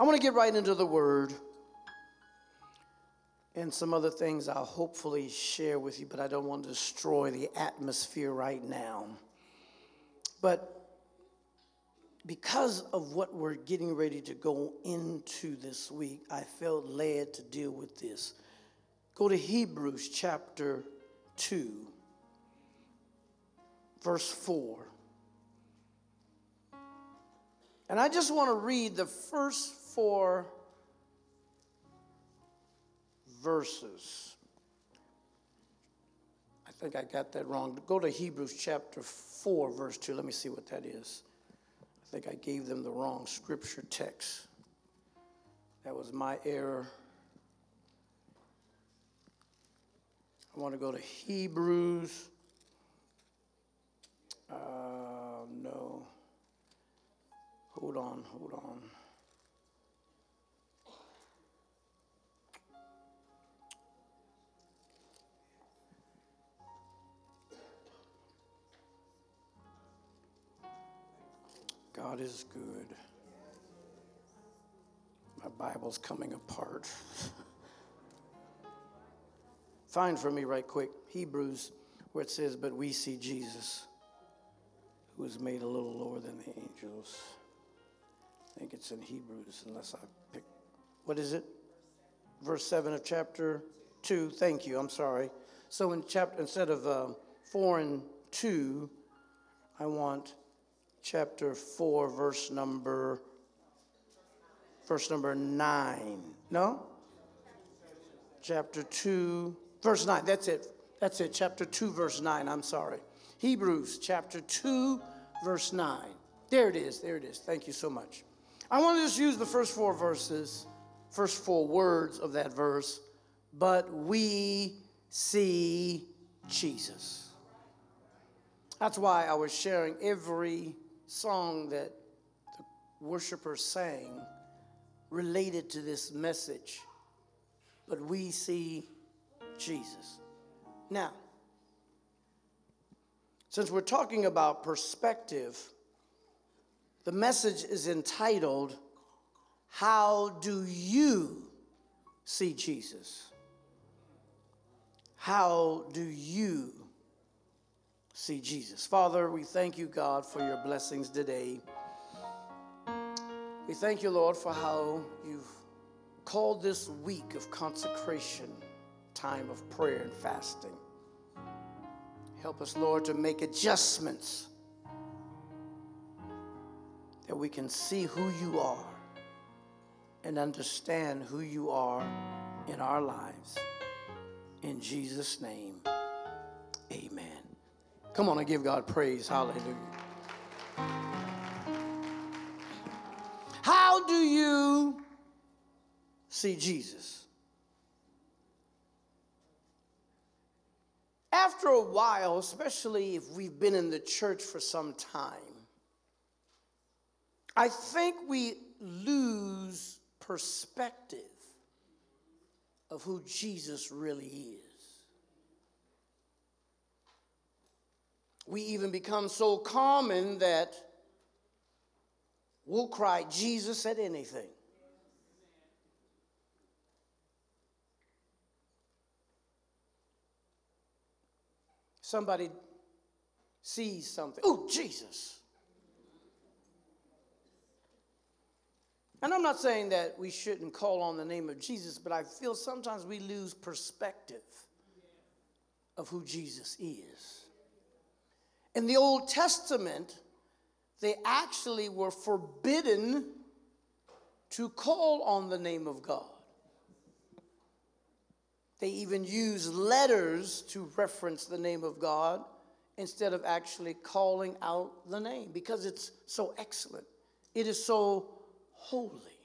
I want to get right into the word and some other things I'll hopefully share with you, but I don't want to destroy the atmosphere right now. But because of what we're getting ready to go into this week, I felt led to deal with this. Go to Hebrews chapter 2, verse 4. And I just want to read the first four verses. I think I got that wrong. Go to Hebrews chapter 4, verse 2. Let me see what that is. I think I gave them the wrong scripture text. That was my error. I want to go to Hebrews. Uh, no. Hold on, hold on. God is good. My Bible's coming apart. Find for me, right quick, Hebrews, where it says, But we see Jesus, who was made a little lower than the angels. I think it's in Hebrews, unless I pick. What is it? Verse 7 of chapter 2. Thank you, I'm sorry. So in chapter, instead of uh, 4 and 2, I want chapter 4, verse number verse number 9. No? Chapter 2, verse 9. That's it. That's it. Chapter 2, verse 9. I'm sorry. Hebrews chapter 2, verse 9. There it is. There it is. Thank you so much. I want to just use the first four verses, first four words of that verse. But we see Jesus. That's why I was sharing every song that the worshipers sang related to this message. But we see Jesus. Now, since we're talking about perspective, the message is entitled, How Do You See Jesus? How do you see Jesus? Father, we thank you, God, for your blessings today. We thank you, Lord, for how you've called this week of consecration time of prayer and fasting. Help us, Lord, to make adjustments that we can see who you are and understand who you are in our lives. In Jesus' name, amen. Come on and give God praise. Hallelujah. How do you see Jesus? After a while, especially if we've been in the church for some time, I think we lose perspective of who Jesus really is. We even become so common that we'll cry Jesus at anything. Somebody sees something. Oh, Jesus. And I'm not saying that we shouldn't call on the name of Jesus, but I feel sometimes we lose perspective of who Jesus is. In the Old Testament, they actually were forbidden to call on the name of God. They even used letters to reference the name of God instead of actually calling out the name because it's so excellent. It is so holy.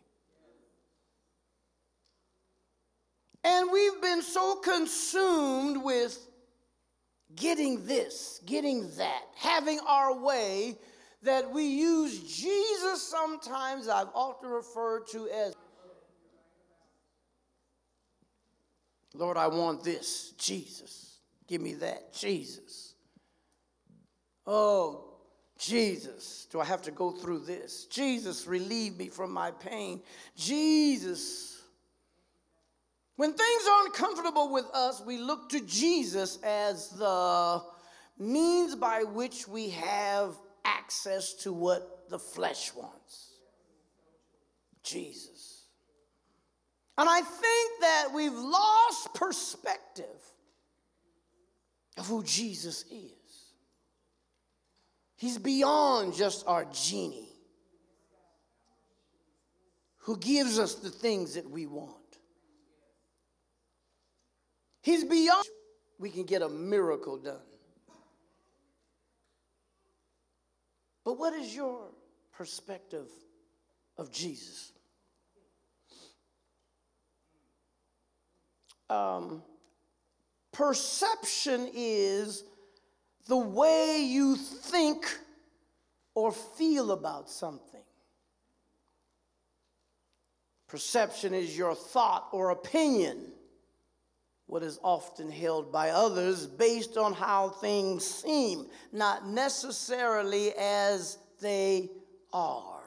And we've been so consumed with getting this, getting that, having our way, that we use Jesus sometimes, I've often referred to as, Lord, I want this, Jesus. Give me that, Jesus. Oh, Jesus, do I have to go through this? Jesus, relieve me from my pain. Jesus. When things are uncomfortable with us, we look to Jesus as the means by which we have access to what the flesh wants. Jesus. And I think that we've lost perspective of who Jesus is. He's beyond just our genie who gives us the things that we want. He's beyond, we can get a miracle done. But what is your perspective of Jesus? Um, perception is the way you think or feel about something. Perception is your thought or opinion, what is often held by others based on how things seem, not necessarily as they are.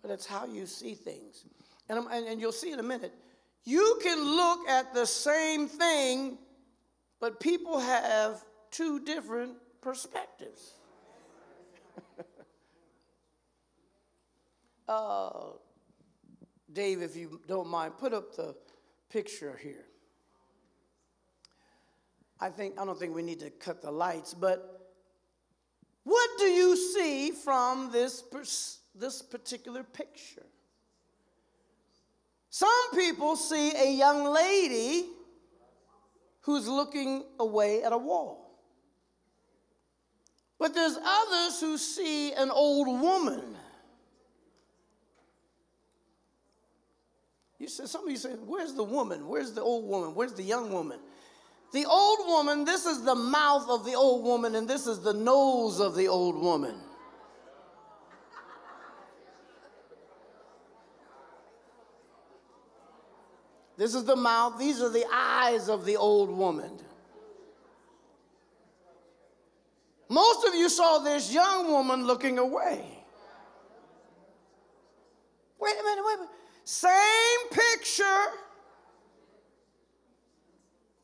But it's how you see things. And, and, and you'll see in a minute, you can look at the same thing but people have two different perspectives. uh, Dave, if you don't mind, put up the picture here. I think I don't think we need to cut the lights, but what do you see from this this particular picture? Some people see a young lady who's looking away at a wall. But there's others who see an old woman. You said, some of you said, Where's the woman? Where's the old woman? Where's the young woman? The old woman, this is the mouth of the old woman, and this is the nose of the old woman. This is the mouth, these are the eyes of the old woman. Most of you saw this young woman looking away. Wait a minute, wait a minute. Same picture,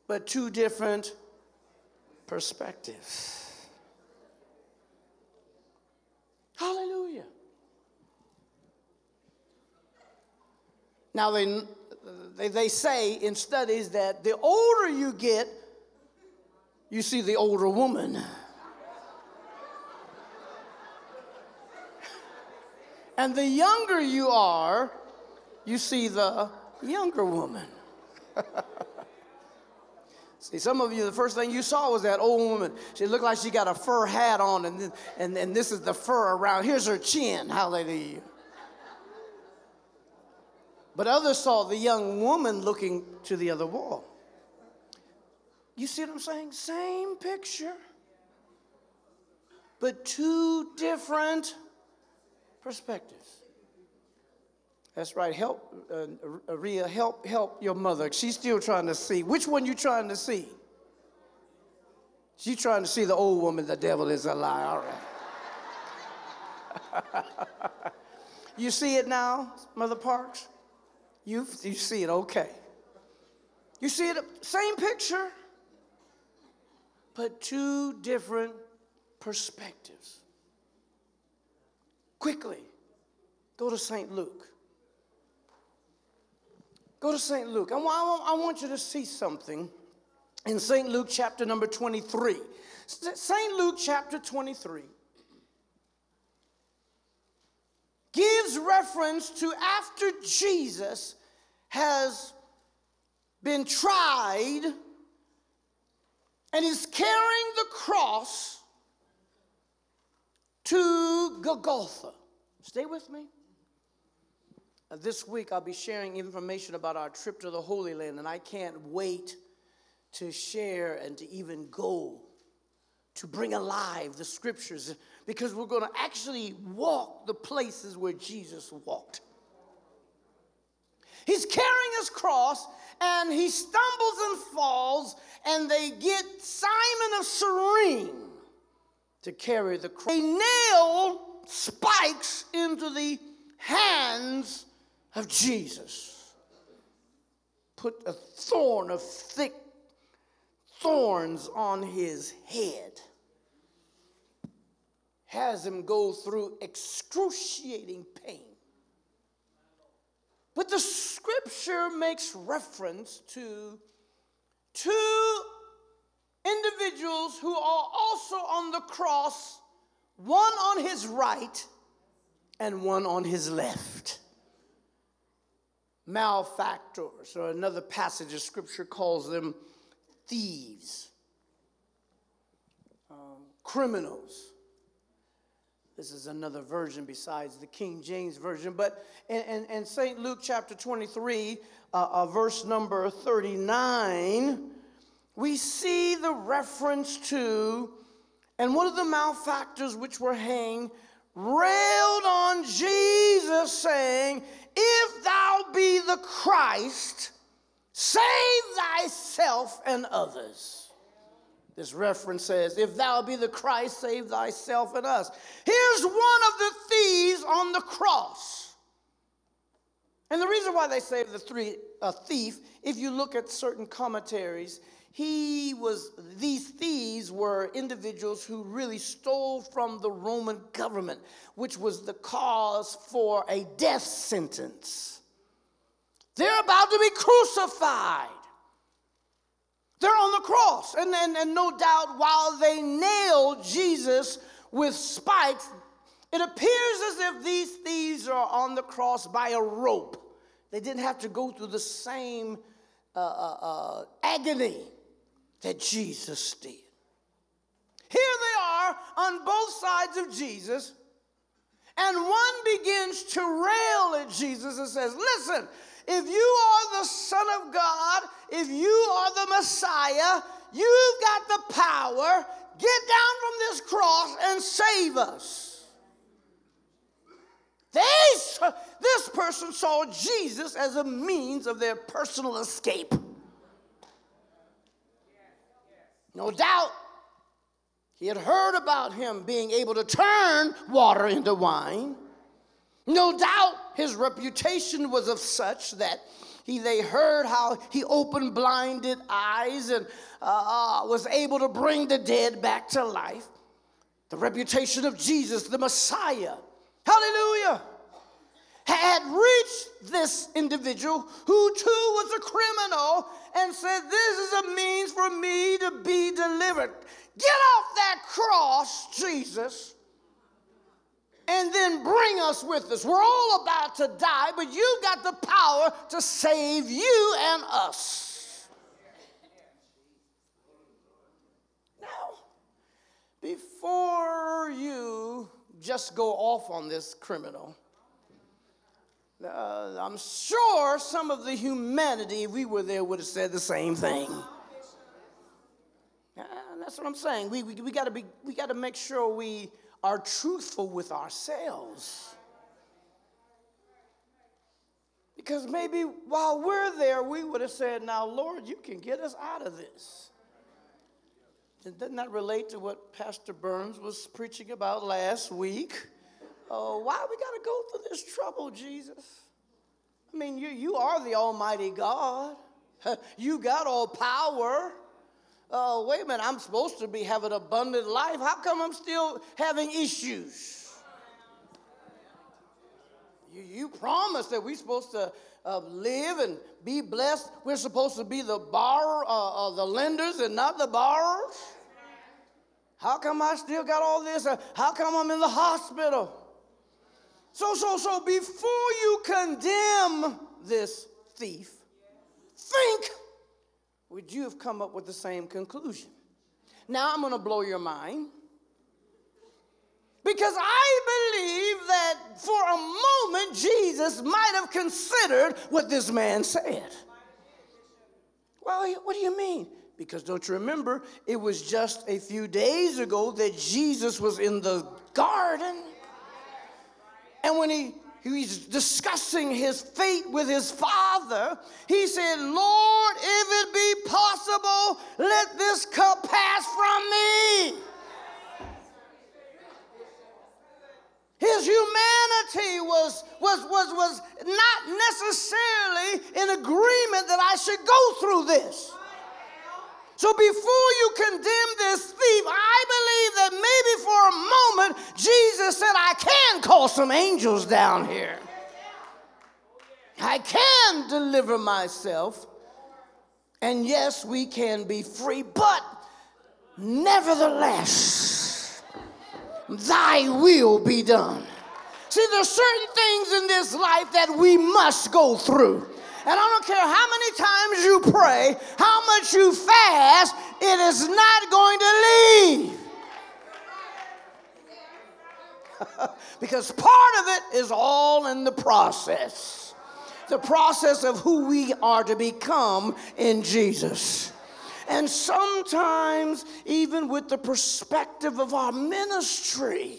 but two different perspectives. Hallelujah. Now, they they, they say in studies that the older you get, you see the older woman. and the younger you are, you see the younger woman. See, some of you, the first thing you saw was that old woman. She looked like she got a fur hat on, and, and, and this is the fur around. Here's her chin. Hallelujah. But others saw the young woman looking to the other wall. You see what I'm saying? Same picture, but two different perspectives. That's right. Help, uh, Aria, help, help your mother. She's still trying to see. Which one you trying to see? She's trying to see the old woman. The devil is a lie. All right. you see it now, Mother Parks? You, you see it, okay. You see it, same picture, but two different perspectives. Quickly, go to St. Luke. Go to St. Luke. I want, I want you to see something in St. Luke chapter number 23. St. Luke chapter 23. gives reference to after Jesus has been tried and is carrying the cross to Golgotha. Stay with me. Uh, this week I'll be sharing information about our trip to the Holy Land, and I can't wait to share and to even go to bring alive the scriptures because we're going to actually walk the places where Jesus walked. He's carrying his cross and he stumbles and falls, and they get Simon of Cyrene to carry the cross. They nail spikes into the hands of Jesus. Put a thorn of thick thorns on his head. Has him go through excruciating pain. But the scripture makes reference to two individuals who are also on the cross, one on his right and one on his left. Malefactors, or another passage of scripture calls them thieves, um, criminals. This is another version besides the King James Version. But in, in, in St. Luke chapter 23, uh, uh, verse number 39, we see the reference to, and one of the malefactors which were hanged railed on Jesus, saying, If thou be the Christ, save thyself and others. This reference says, If thou be the Christ, save thyself and us. Here's one of the thieves on the cross. And the reason why they say the three, a thief, if you look at certain commentaries, he was these thieves were individuals who really stole from the roman government which was the cause for a death sentence. They're about to be crucified. They're on the cross and, and, and no doubt while they nailed jesus with spikes it appears as if these thieves are on the cross by a rope. They didn't have to go through the same uh, uh, uh, agony that Jesus did. Here they are on both sides of Jesus, and one begins to rail at Jesus and says, Listen, if you are the Son of God, if you are the Messiah, you've got the power. Get down from this cross and save us. They, this person saw Jesus as a means of their personal escape. No doubt he had heard about him being able to turn water into wine. No doubt his reputation was of such that he, they heard how he opened blinded eyes and uh, uh, was able to bring the dead back to life. The reputation of Jesus, the Messiah. Hallelujah had reached this individual who too was a criminal and said, This is a means for me to be delivered. Get off that cross, Jesus, and then bring us with us. We're all about to die, but you've got the power to save you and us. Now, before you just go off on this criminal, uh, I'm sure some of the humanity, we were there, would have said the same thing. That's what I'm saying. We, we, we got to be we got to make sure we are truthful with ourselves. Because maybe while we're there, we would have said, Now, Lord, you can get us out of this. And doesn't that relate to what Pastor Burns was preaching about last week? Oh, why we got to go through this trouble, Jesus? I mean, you, you are the Almighty God. You got all power. Oh, wait a minute, I'm supposed to be having abundant life. How come I'm still having issues? You, you promised that we're supposed to uh, live and be blessed. We're supposed to be the borrower, uh, uh, the lenders, and not the borrowers. How come I still got all this? Uh, how come I'm in the hospital? So, so, so before you condemn this thief, think would you have come up with the same conclusion? Now I'm going to blow your mind. Because I believe that for a moment Jesus might have considered what this man said. Well, what do you mean? Because don't you remember, it was just a few days ago that Jesus was in the garden and when he, he's discussing his fate with his father, he said, Lord, if it be possible, let this cup pass from me. His humanity was, was, was, was not necessarily in agreement that I should go through this. So before you condemn this thief, I believe that maybe for a moment Jesus said, I can call some angels down here. I can deliver myself. And yes, we can be free, but nevertheless, thy will be done. See, there's certain things in this life that we must go through. And I don't care how many times you pray, how much you fast, it is not going to leave. because part of it is all in the process. The process of who we are to become in Jesus. And sometimes, even with the perspective of our ministry,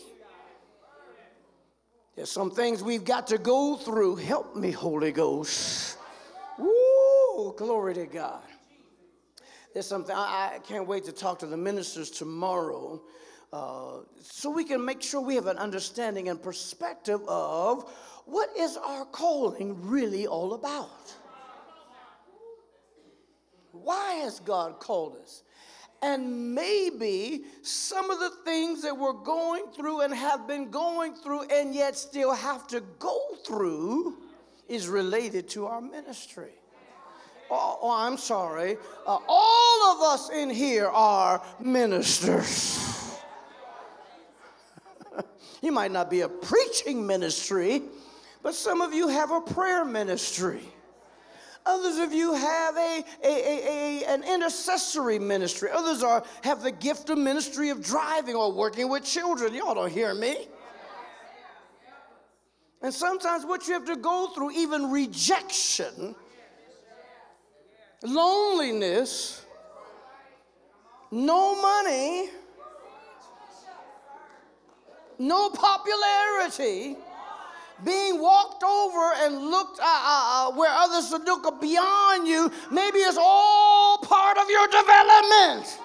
there's some things we've got to go through. Help me, Holy Ghost. Woo, glory to God. There's something, I, I can't wait to talk to the ministers tomorrow uh, so we can make sure we have an understanding and perspective of what is our calling really all about. Why has God called us? And maybe some of the things that we're going through and have been going through and yet still have to go through is related to our ministry. Oh, oh I'm sorry. Uh, all of us in here are ministers. you might not be a preaching ministry, but some of you have a prayer ministry. Others of you have a, a, a, a, an intercessory ministry. Others are, have the gift of ministry of driving or working with children. Y'all don't hear me. And sometimes what you have to go through, even rejection, loneliness, no money, no popularity, being walked over and looked uh, uh, uh where others would look beyond you, maybe it's all part of your development.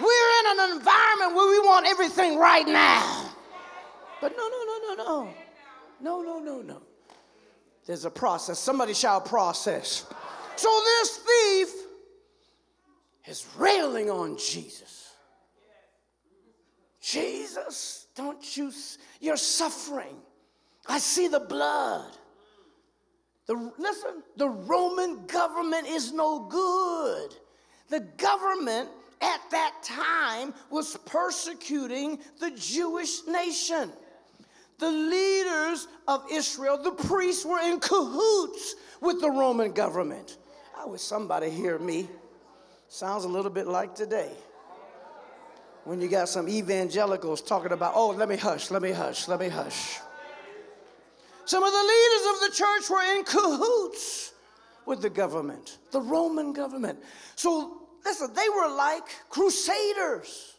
We're in an environment where we want everything right now. But no, no, no, no, no. No, no, no, no. There's a process. Somebody shout process. So this thief is railing on Jesus. Jesus, don't you, you're suffering. I see the blood. The, listen, the Roman government is no good. The government at that time was persecuting the Jewish nation the leaders of Israel, the priests, were in cahoots with the Roman government. I wish somebody hear me. Sounds a little bit like today. When you got some evangelicals talking about, oh, let me hush, let me hush, let me hush. Some of the leaders of the church were in cahoots with the government, the Roman government. So, listen, they were like crusaders.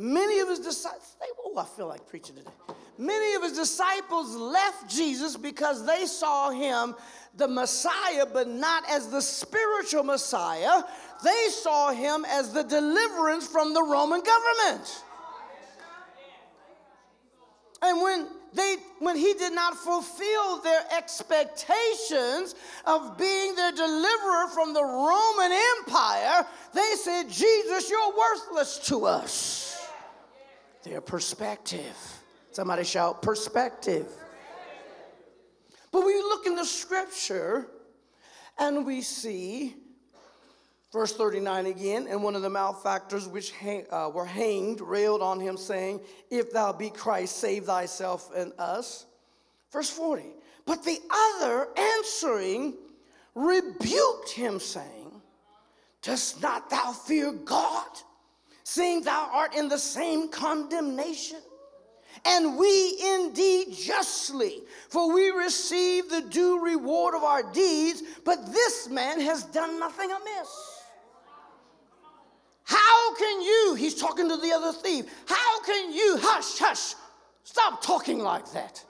Many of his disciples, oh, I feel like preaching today. Many of his disciples left Jesus because they saw him, the Messiah, but not as the spiritual Messiah. They saw him as the deliverance from the Roman government. And when they when he did not fulfill their expectations of being their deliverer from the Roman Empire, they said, Jesus, you're worthless to us their perspective. Somebody shout, perspective. But we look in the scripture and we see, verse 39 again, and one of the malefactors which hang, uh, were hanged railed on him, saying, If thou be Christ, save thyself and us. Verse 40, but the other answering rebuked him, saying, Dost not thou fear God? Seeing thou art in the same condemnation. And we indeed justly, for we receive the due reward of our deeds, but this man has done nothing amiss. How can you, he's talking to the other thief, how can you, hush, hush, stop talking like that.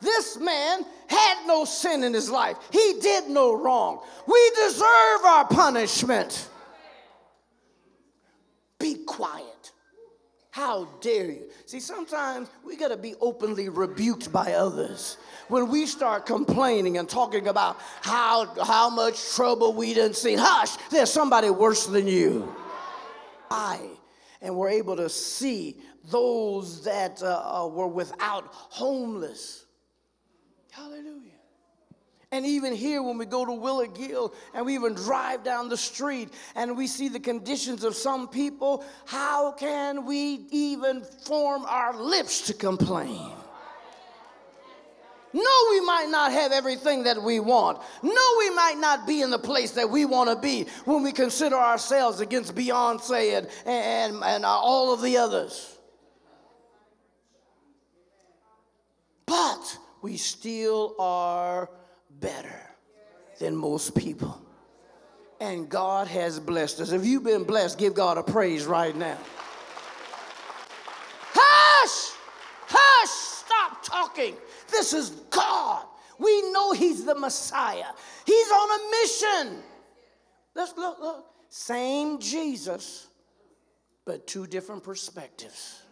This man had no sin in his life, he did no wrong. We deserve our punishment. Be quiet. How dare you? See, sometimes we got to be openly rebuked by others. When we start complaining and talking about how, how much trouble we didn't see, hush, there's somebody worse than you. I, and we're able to see those that uh, uh, were without, homeless. Hallelujah. And even here, when we go to Willard Gill and we even drive down the street and we see the conditions of some people, how can we even form our lips to complain? No, we might not have everything that we want. No, we might not be in the place that we want to be when we consider ourselves against Beyonce and, and, and all of the others. But we still are better than most people. And God has blessed us. If you've been blessed, give God a praise right now. Hush! Hush! Stop talking. This is God. We know He's the Messiah. He's on a mission. Let's look, look. Same Jesus, but two different perspectives.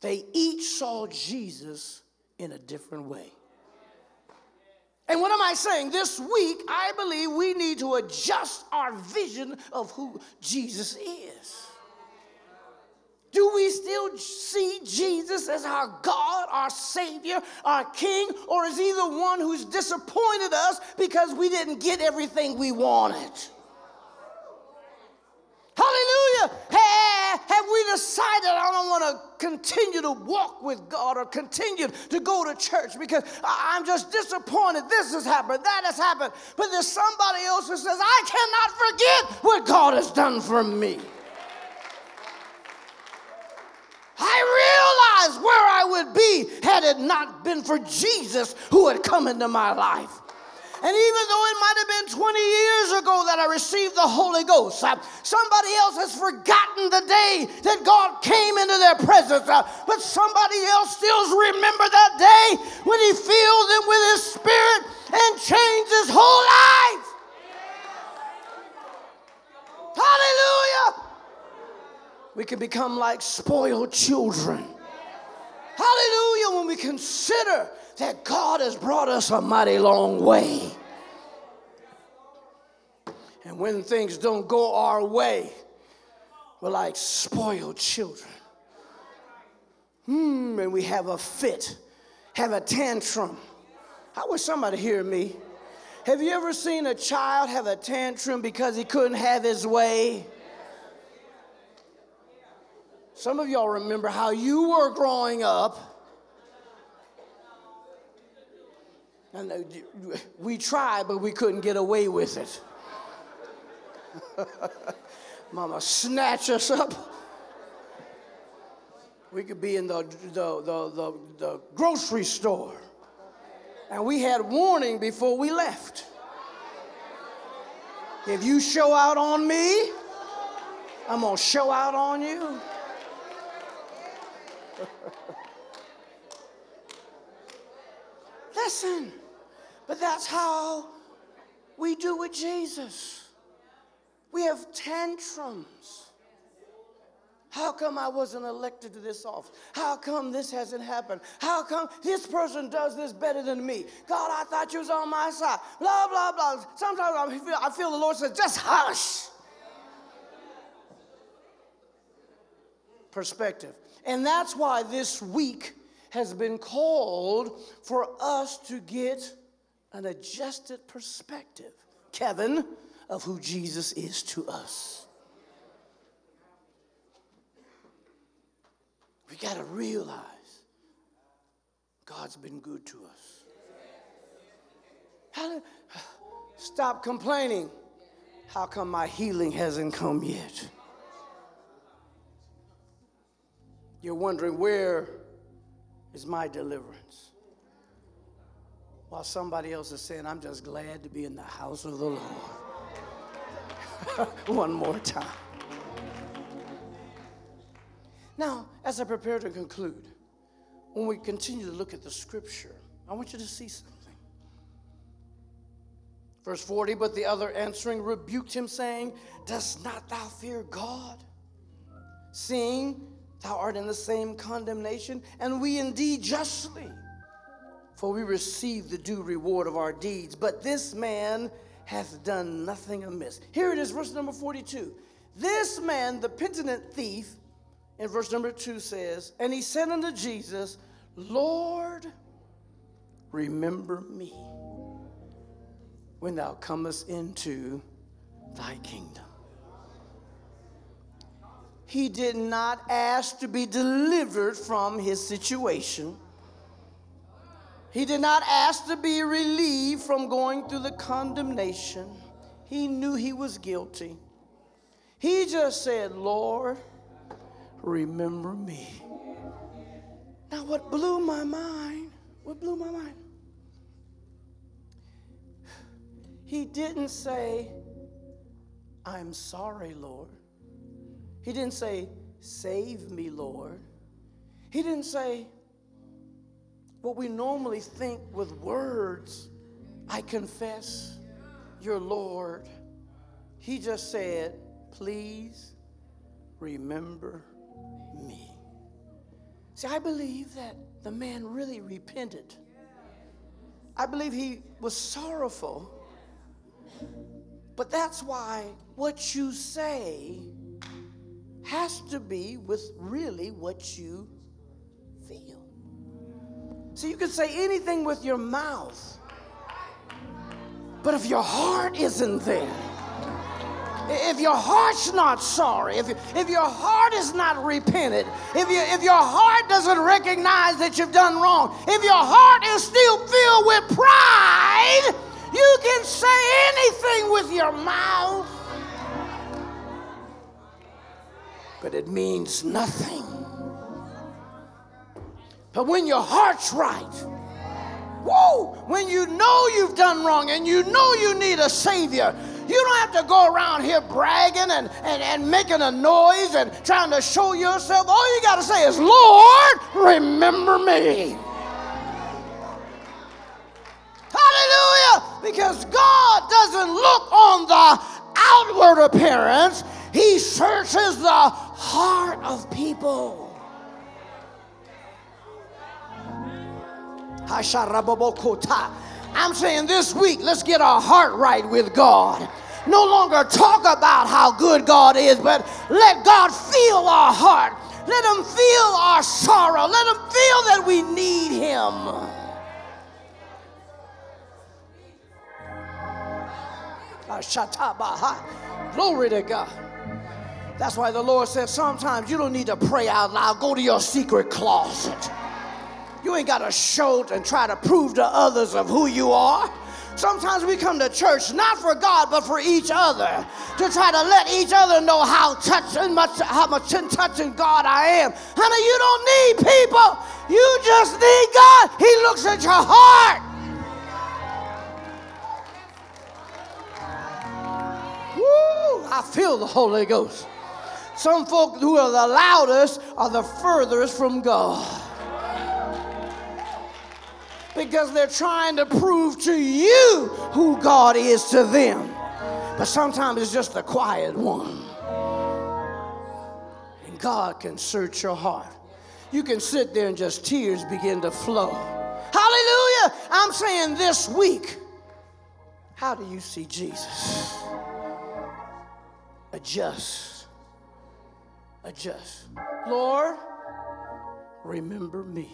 They each saw Jesus in a different way. And what am I saying? This week, I believe we need to adjust our vision of who Jesus is. Do we still see Jesus as our God, our Savior, our King, or is He the one who's disappointed us because we didn't get everything we wanted? Hallelujah. Have we decided I don't want to continue to walk with God or continue to go to church because I'm just disappointed. This has happened, that has happened. But there's somebody else who says, I cannot forget what God has done for me. I realize where I would be had it not been for Jesus who had come into my life. And even though it might have been 20 years ago that I received the Holy Ghost, uh, somebody else has forgotten the day that God came into their presence. Uh, but somebody else still remember that day when He filled them with His Spirit and changed his whole life. Hallelujah. We can become like spoiled children. Hallelujah. When we consider that God has brought us a mighty long way. And when things don't go our way, we're like spoiled children. Hmm, and we have a fit, have a tantrum. I wish somebody hear me. Have you ever seen a child have a tantrum because he couldn't have his way? Some of y'all remember how you were growing up And we tried, but we couldn't get away with it. Mama, snatch us up. We could be in the, the, the, the, the grocery store. And we had warning before we left. If you show out on me, I'm going to show out on you. Listen. But that's how we do with Jesus. We have tantrums. How come I wasn't elected to this office? How come this hasn't happened? How come this person does this better than me? God, I thought you was on my side. Blah, blah, blah. Sometimes I feel, I feel the Lord says, just hush. Perspective. And that's why this week has been called for us to get an adjusted perspective, Kevin, of who Jesus is to us. We got to realize God's been good to us. How stop complaining. How come my healing hasn't come yet? You're wondering, where is my deliverance? While somebody else is saying, I'm just glad to be in the house of the Lord. One more time. Now, as I prepare to conclude, when we continue to look at the scripture, I want you to see something. Verse 40, but the other answering rebuked him, saying, Dost not thou fear God? seeing thou art in the same condemnation, and we indeed justly, for we receive the due reward of our deeds. But this man hath done nothing amiss. Here it is, verse number 42. This man, the penitent thief, in verse number 2 says, And he said unto Jesus, Lord, remember me when thou comest into thy kingdom. He did not ask to be delivered from his situation. He did not ask to be relieved from going through the condemnation. He knew he was guilty. He just said, Lord, remember me. Now, what blew my mind, what blew my mind? He didn't say, I'm sorry, Lord. He didn't say, Save me, Lord. He didn't say what we normally think with words I confess your Lord. He just said, Please remember me. See, I believe that the man really repented. I believe he was sorrowful. But that's why what you say has to be with really what you. See, you can say anything with your mouth, but if your heart isn't there, if your heart's not sorry, if, if your heart is not repented, if, you, if your heart doesn't recognize that you've done wrong, if your heart is still filled with pride, you can say anything with your mouth. but it means nothing. But when your heart's right, whoa, when you know you've done wrong and you know you need a Savior, you don't have to go around here bragging and, and, and making a noise and trying to show yourself. All you got to say is, Lord, remember me. Hallelujah! Because God doesn't look on the outward appearance, He searches the heart of people. I'm saying this week, let's get our heart right with God. No longer talk about how good God is, but let God feel our heart. Let Him feel our sorrow. Let Him feel that we need Him. Glory to God. That's why the Lord said sometimes you don't need to pray out loud. Go to your secret closet. You ain't got to shout and try to prove to others of who you are. Sometimes we come to church not for God but for each other to try to let each other know how touching much how much in touching God I am. Honey, you don't need people. You just need God. He looks at your heart. Woo, I feel the Holy Ghost. Some folk who are the loudest are the furthest from God. Because they're trying to prove to you who God is to them. But sometimes it's just the quiet one. And God can search your heart. You can sit there and just tears begin to flow. Hallelujah! I'm saying this week, how do you see Jesus? Adjust adjust. Lord, remember me.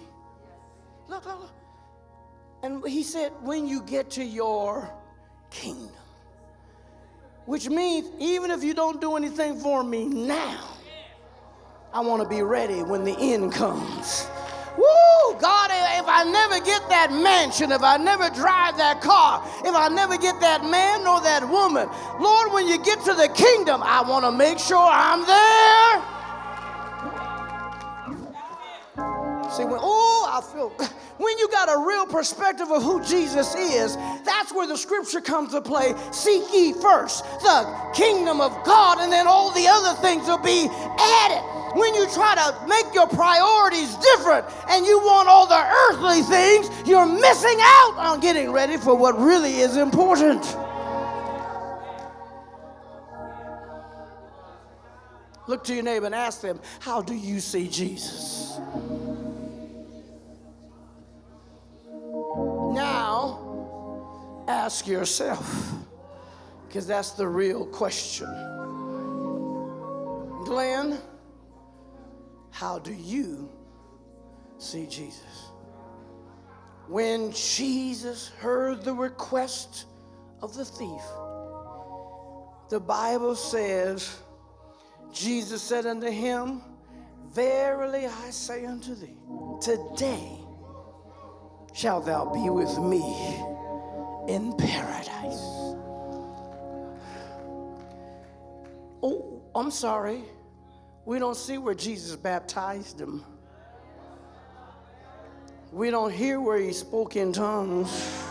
Look, look, look. And he said, when you get to your kingdom, which means even if you don't do anything for me now, I want to be ready when the end comes. Woo! God, if I never get that mansion, if I never drive that car, if I never get that man or that woman, Lord, when you get to the kingdom, I want to make sure I'm there. See, when, oh, I feel, when you got a real perspective of who Jesus is, that's where the scripture comes to play. Seek ye first the kingdom of God, and then all the other things will be added. When you try to make your priorities different and you want all the earthly things, you're missing out on getting ready for what really is important. Look to your neighbor and ask them, How do you see Jesus? Now, ask yourself, because that's the real question. Glenn, how do you see Jesus? When Jesus heard the request of the thief, the Bible says, Jesus said unto him, Verily I say unto thee, today shalt thou be with me in paradise. Oh, I'm sorry. We don't see where Jesus baptized him. We don't hear where he spoke in tongues.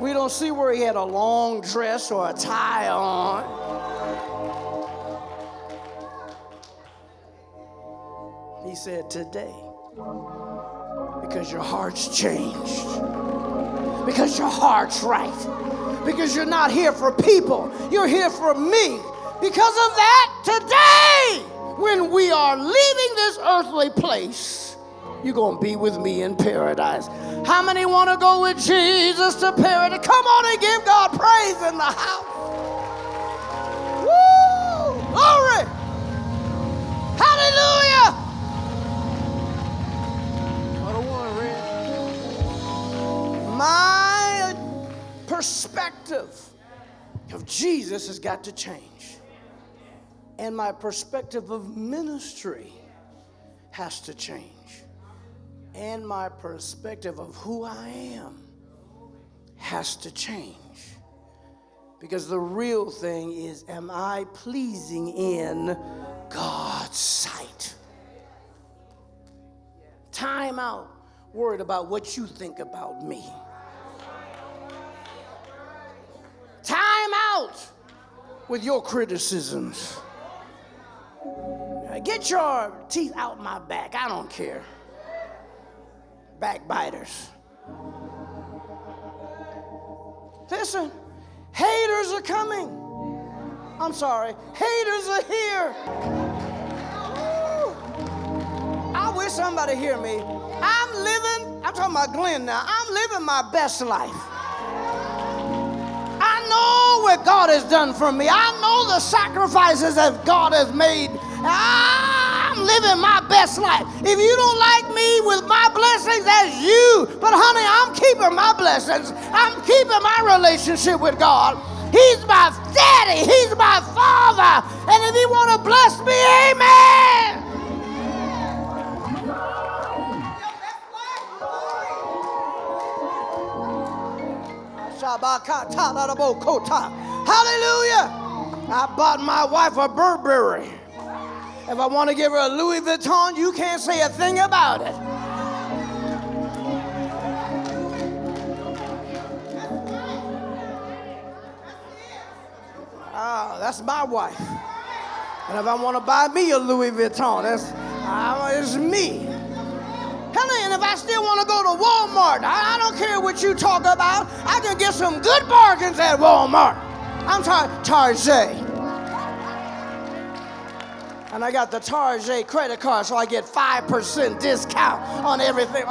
We don't see where he had a long dress or a tie on. He said, Today, because your heart's changed, because your heart's right, because you're not here for people, you're here for me. Because of that, today, when we are leaving this earthly place, you're going to be with me in paradise. How many want to go with Jesus to paradise? Come on and give God praise in the house. Woo! Glory! Hallelujah! Perspective of Jesus has got to change. And my perspective of ministry has to change and my perspective of who I am has to change. Because the real thing is, am I pleasing in God's sight? Time out, worried about what you think about me. Time out with your criticisms. Get your teeth out my back. I don't care backbiters. Listen, haters are coming. I'm sorry, haters are here. I wish somebody hear me. I'm living, I'm talking about Glenn now, I'm living my best life. I know what God has done for me. I know the sacrifices that God has made. I'm living my best life. If you don't like me with my blessings, that's you. But honey, I'm keeping my blessings. I'm keeping my relationship with God. He's my daddy. He's my father. And if he want to bless me, amen. Hallelujah. I bought my wife a Burberry. If I want to give her a Louis Vuitton, you can't say a thing about it. Ah, that's my wife. And if I want to buy me a Louis Vuitton, that's uh, it's me. And if I still want to go to Walmart, I, I don't care what you talk about. I can get some good bargains at Walmart. I'm talking Target. And I got the Target credit card, so I get 5% discount on everything.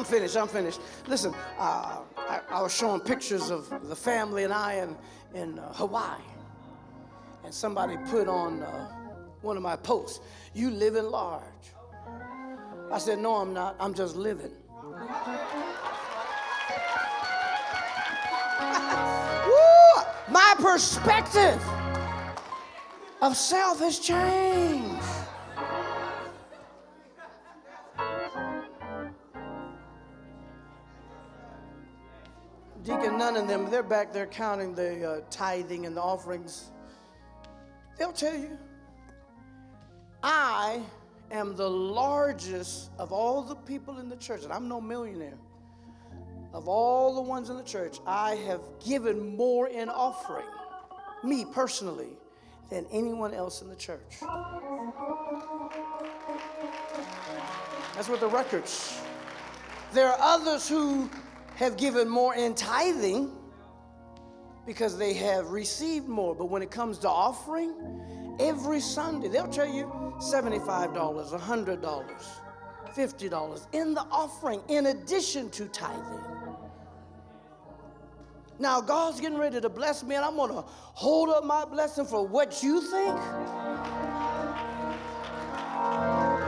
I'm finished. I'm finished. Listen, uh, I, I, was showing pictures of the family and I in, in uh, Hawaii. And somebody put on uh, one of my posts, You live in large. I said, No, I'm not. I'm just living. Woo! My perspective of self has changed. Deacon, none of them, they're back there counting the uh, tithing and the offerings. They'll tell you. I am the largest of all the people in the church, and I'm no millionaire. Of all the ones in the church, I have given more in offering, me personally, than anyone else in the church. That's what the records. There are others who have given more in tithing because they have received more. But when it comes to offering, every Sunday they'll tell you $75, $100, $50 in the offering in addition to tithing. Now, God's getting ready to bless me, and I'm to hold up my blessing for what you think.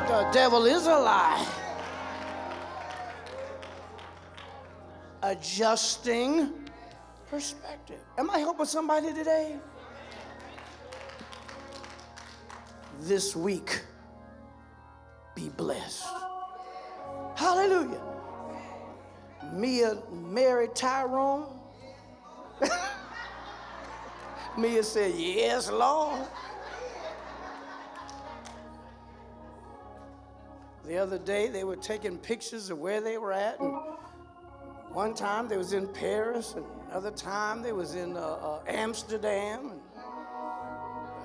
The devil is a lie. Adjusting perspective. Am I helping somebody today? This week, be blessed. Hallelujah. Mia married Tyrone. Mia said, Yes, Lord. The other day, they were taking pictures of where they were at. And one time, they was in Paris. And another time, they was in uh, uh, Amsterdam. And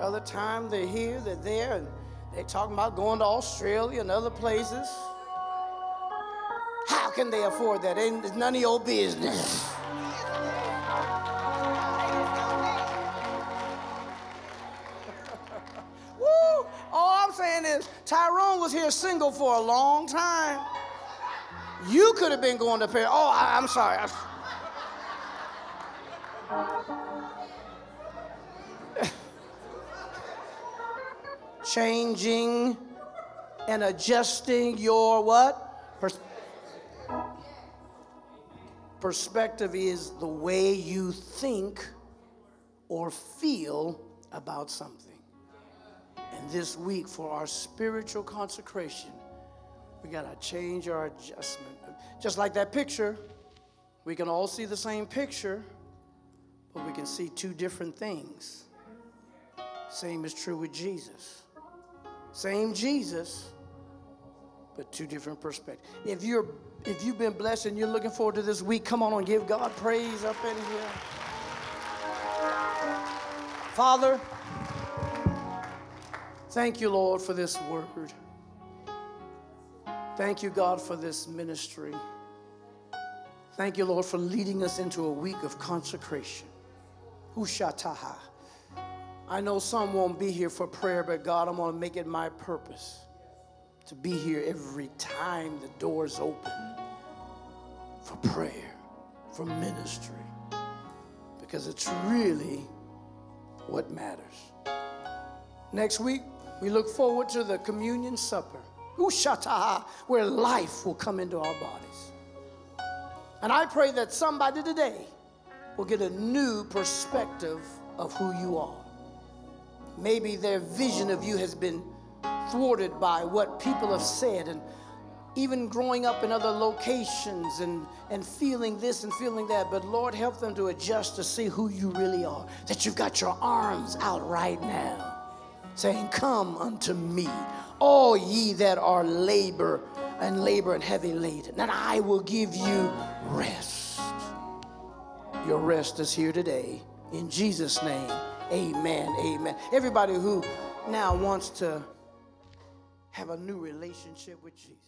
other time, they're here, they're there. And they talking about going to Australia and other places. How can they afford that? Ain't it's none of your business. Woo! All I'm saying is Tyrone was here single for a long time. You could have been going to Paris. Oh, I, am sorry. Changing and adjusting your what? Pers- perspective is the way you think or feel about something. And this week, for our spiritual consecration, we got to change our adjustment. Just like that picture, we can all see the same picture, but we can see two different things. Same is true with Jesus. Same Jesus, but two different perspectives. If you're if you've been blessed and you're looking forward to this week, come on and give God praise up in here. Father, thank you, Lord, for this word. Thank you, God, for this ministry. Thank you, Lord, for leading us into a week of consecration. Ushataha. I know some won't be here for prayer, but God, I'm going to make it my purpose to be here every time the doors open for prayer, for ministry, because it's really what matters. Next week, we look forward to the communion supper, Ushataha, where life will come into our bodies. And I pray that somebody today will get a new perspective of who you are. Maybe their vision of you has been thwarted by what people have said and even growing up in other locations and, and feeling this and feeling that. But Lord, help them to adjust to see who you really are. That you've got your arms out right now, saying, Come unto me, all ye that are labor and labor and heavy laden, and I will give you rest. Your rest is here today. In Jesus' name, amen. Amen. Everybody who now wants to have a new relationship with Jesus.